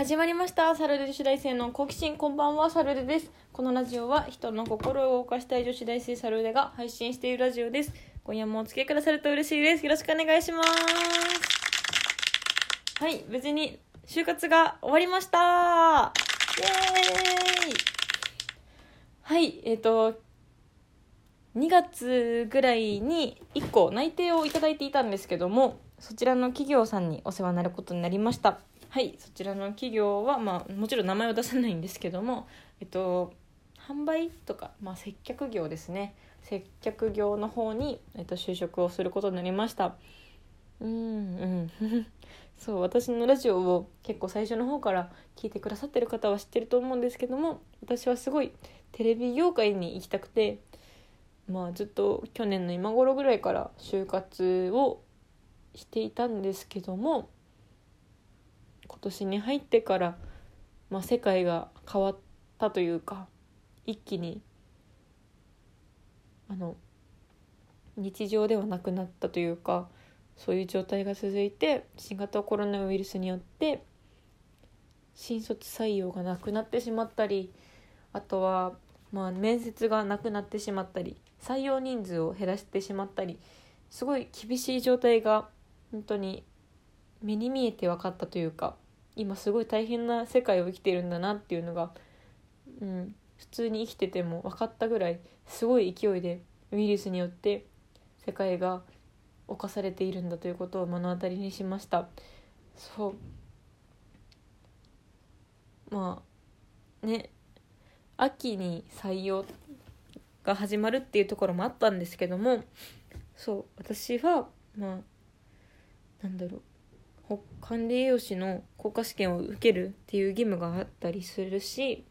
始まりました。サルデ女子大生の好奇心こんばんは。サルデです。このラジオは人の心を動かしたい女子大生サルデが配信しているラジオです。今夜もお付き合いくださると嬉しいです。よろしくお願いします。はい無事に就活が終わりました。イエーイ。はいえっ、ー、と2月ぐらいに1個内定をいただいていたんですけどもそちらの企業さんにお世話になることになりました。はいそちらの企業は、まあ、もちろん名前を出さないんですけどもえっと販売とか、まあ、接客業ですね。接客業の方に、えっと、就職をすることになりました。うんうん。そう私のラジオを結構最初の方から聞いてくださってる方は知ってると思うんですけども私はすごいテレビ業界に行きたくてまあずっと去年の今頃ぐらいから就活をしていたんですけども今年に入ってから、まあ、世界が変わったというか一気にあの日常ではなくなったというかそういう状態が続いて新型コロナウイルスによって新卒採用がなくなってしまったりあとはまあ面接がなくなってしまったり採用人数を減らしてしまったりすごい厳しい状態が本当に目に見えて分かったというか今すごい大変な世界を生きてるんだなっていうのが、うん、普通に生きてても分かったぐらいすごい勢いでウイルスによって世界が侵されているんだということを目の当たりにしました。そう。まあね。秋に採用が始まるっていうところもあったんですけどもそう。私はまあなんだろう。管理栄養士の国家試験を受けるっていう義務があったりするし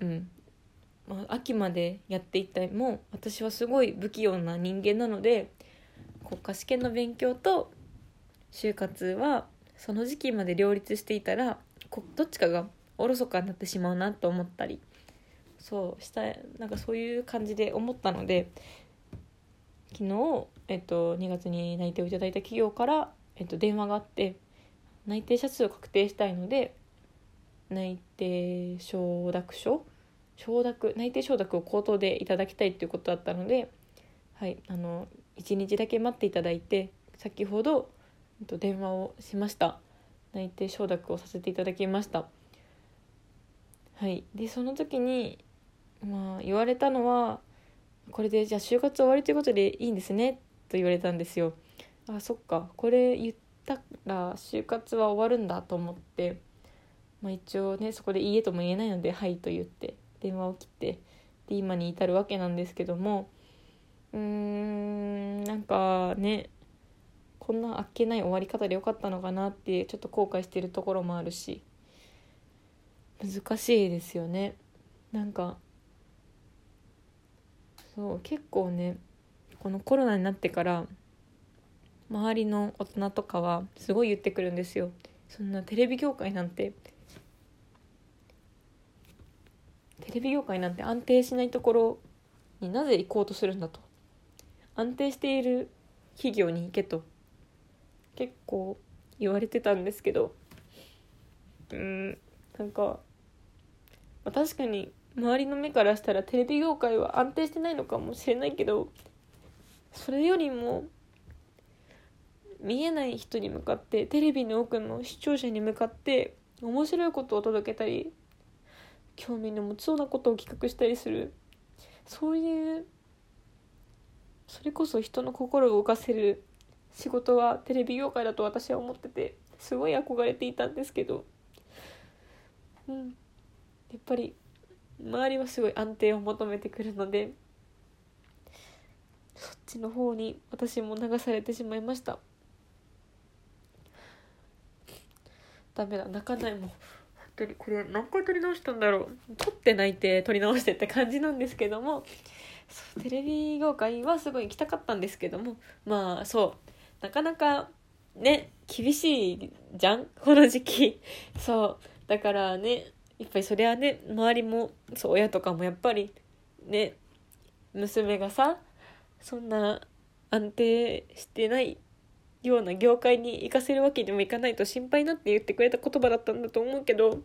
うん、まあ、秋までやっていたも私はすごい不器用な人間なので国家試験の勉強と就活はその時期まで両立していたらどっちかがおろそかになってしまうなと思ったりそうしたなんかそういう感じで思ったので昨日、えっと、2月に内定をいただいた企業から、えっと、電話があって内定者数を確定したいので内定承諾書？承諾内定承諾を口頭でいただきたいっていうことだったのではいあの1日だけ待っていただいて先ほど、えっと、電話をしました。内定承諾をさせていただきました。はいでその時にまあ言われたのはこれでじゃあ就活終わりということでいいんですね？と言われたんですよ。あそっか。これ言ったら就活は終わるんだと思って、まあ、一応ねそこで「いいえ」とも言えないので「はい」と言って電話を切ってで今に至るわけなんですけども。うーんなんかねこんなあっけない終わり方でよかったのかなってちょっと後悔してるところもあるし。難しいですよね。なんかそう結構ねこのコロナになってから周りの大人とかはすごい言ってくるんですよ。そんなテレビ業界なんて。テレビ業界なんて安定しないところになぜ行こうとするんだと。安定している企業に行けと。結構言われてたんですけど。うんなんか、まあ、確かに周りの目からしたらテレビ業界は安定してないのかもしれないけどそれよりも見えない人に向かってテレビの奥の視聴者に向かって面白いことを届けたり興味の持ちそうなことを企画したりする。そういうそれこそ人の心を動かせる仕事はテレビ業界だと私は思っててすごい憧れていたんですけどうんやっぱり周りはすごい安定を求めてくるのでそっちの方に私も流されてしまいました。ダメだ泣かないもん。本当にこれ何回撮り直したんだろう。撮って泣いて撮り直してって感じなんですけどもテレビ業界はすごい行きたかったんですけどもまあそうなかなかね厳しいじゃん？この時期。そうだからねやっぱりそれはね周りもそう親とかもやっぱりね娘がさそんな安定してないような業界に行かせるわけにもいかないと心配なって言ってくれた言葉だったんだと思うけど、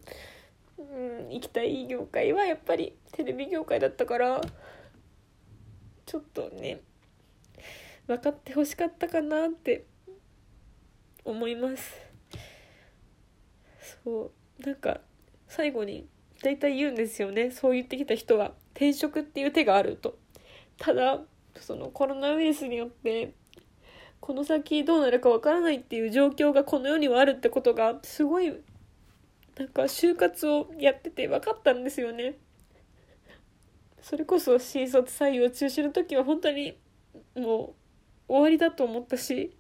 うん、行きたい業界はやっぱりテレビ業界だったからちょっとね分かってほしかったかなって思います。そうなんか最後に大体言うんですよね。そう言ってきた人は。転職っていう手があると。ただそのコロナウイルスによってこの先どうなるかわからないっていう状況がこの世にはあるってことがすごいなんか就活をやってて分かったんですよね。それこそ新卒採用中止の時は本当にもう終わりだと思ったし。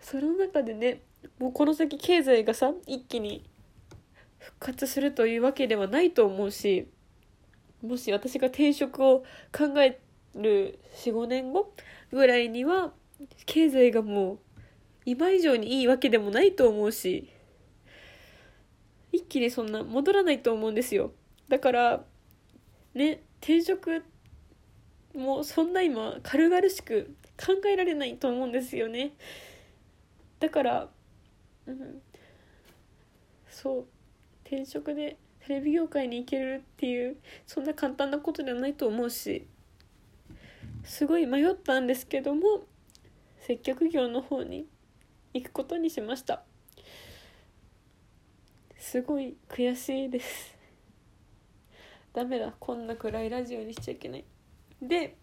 その中でねもうこの先経済がさ一気に復活するというわけではないと思うしもし私が転職を考える45年後ぐらいには経済がもう今以上にいいわけでもないと思うし一気にそんな戻らないと思うんですよ。だからね転職もそんな今軽々しく考えられないと思うんですよね。だからうんそう。転職でテレビ業界に行けるっていうそんな簡単なことではないと思うしすごい迷ったんですけども接客業の方に行くことにしました。すごい悔しいです。ダメだこんな暗いラジオにしちゃいけない。で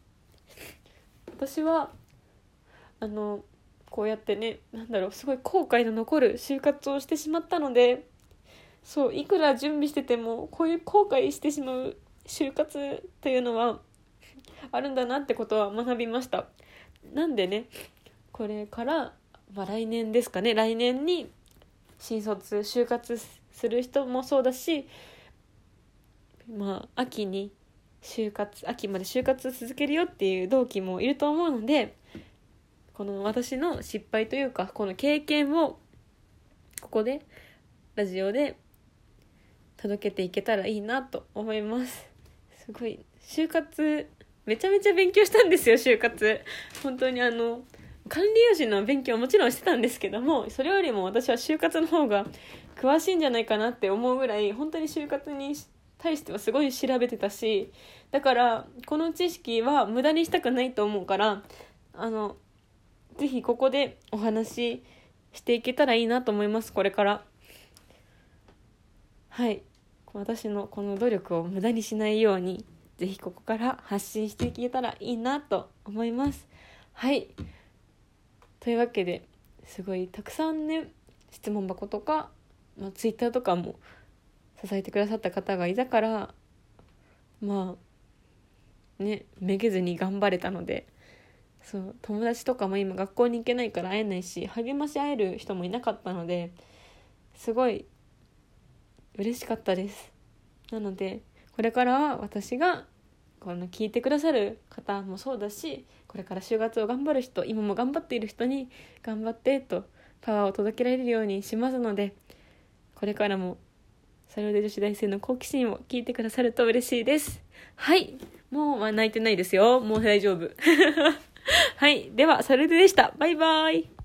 私はあのこうやってねなんだろうすごい後悔の残る就活をしてしまったのでそういくら準備しててもこういう後悔してしまう就活というのはあるんだなってことは学びました。なんでねこれから、まあ、来年ですかね来年に新卒就活する人もそうだしまあ秋に就活秋まで就活続けるよっていう同期もいると思うのでこの私の失敗というかこの経験をここでラジオで届けていけたらいいなと思います。すごい就活めちゃめちゃ勉強したんですよ就活。本当にあの管理用紙の勉強はもちろんしてたんですけどもそれよりも私は就活の方が詳しいんじゃないかなって思うぐらい本当に就活に対してはすごい調べてたしだからこの知識は無駄にしたくないと思うからあの是非ここでお話ししていけたらいいなと思いますこれから。はい。私のこの努力を無駄にしないように是非ここから発信していけたらいいなと思います。はい。というわけですごいたくさんね質問箱とか、まあ、ツイッターとかも支えてくださった方がいたからまあねめげずに頑張れたのでそう友達とかも今学校に行けないから会えないし励まし合える人もいなかったのですごい嬉しかったです。なのでこれからは私がこの聞いてくださる方もそうだしこれから就活を頑張る人今も頑張っている人に頑張ってとパワーを届けられるようにしますのでこれからもサルデ女子大生の好奇心を聞いてくださると嬉しいです。はい。もう泣いてないですよ。もう大丈夫。はい。ではそれででした。バイバイ。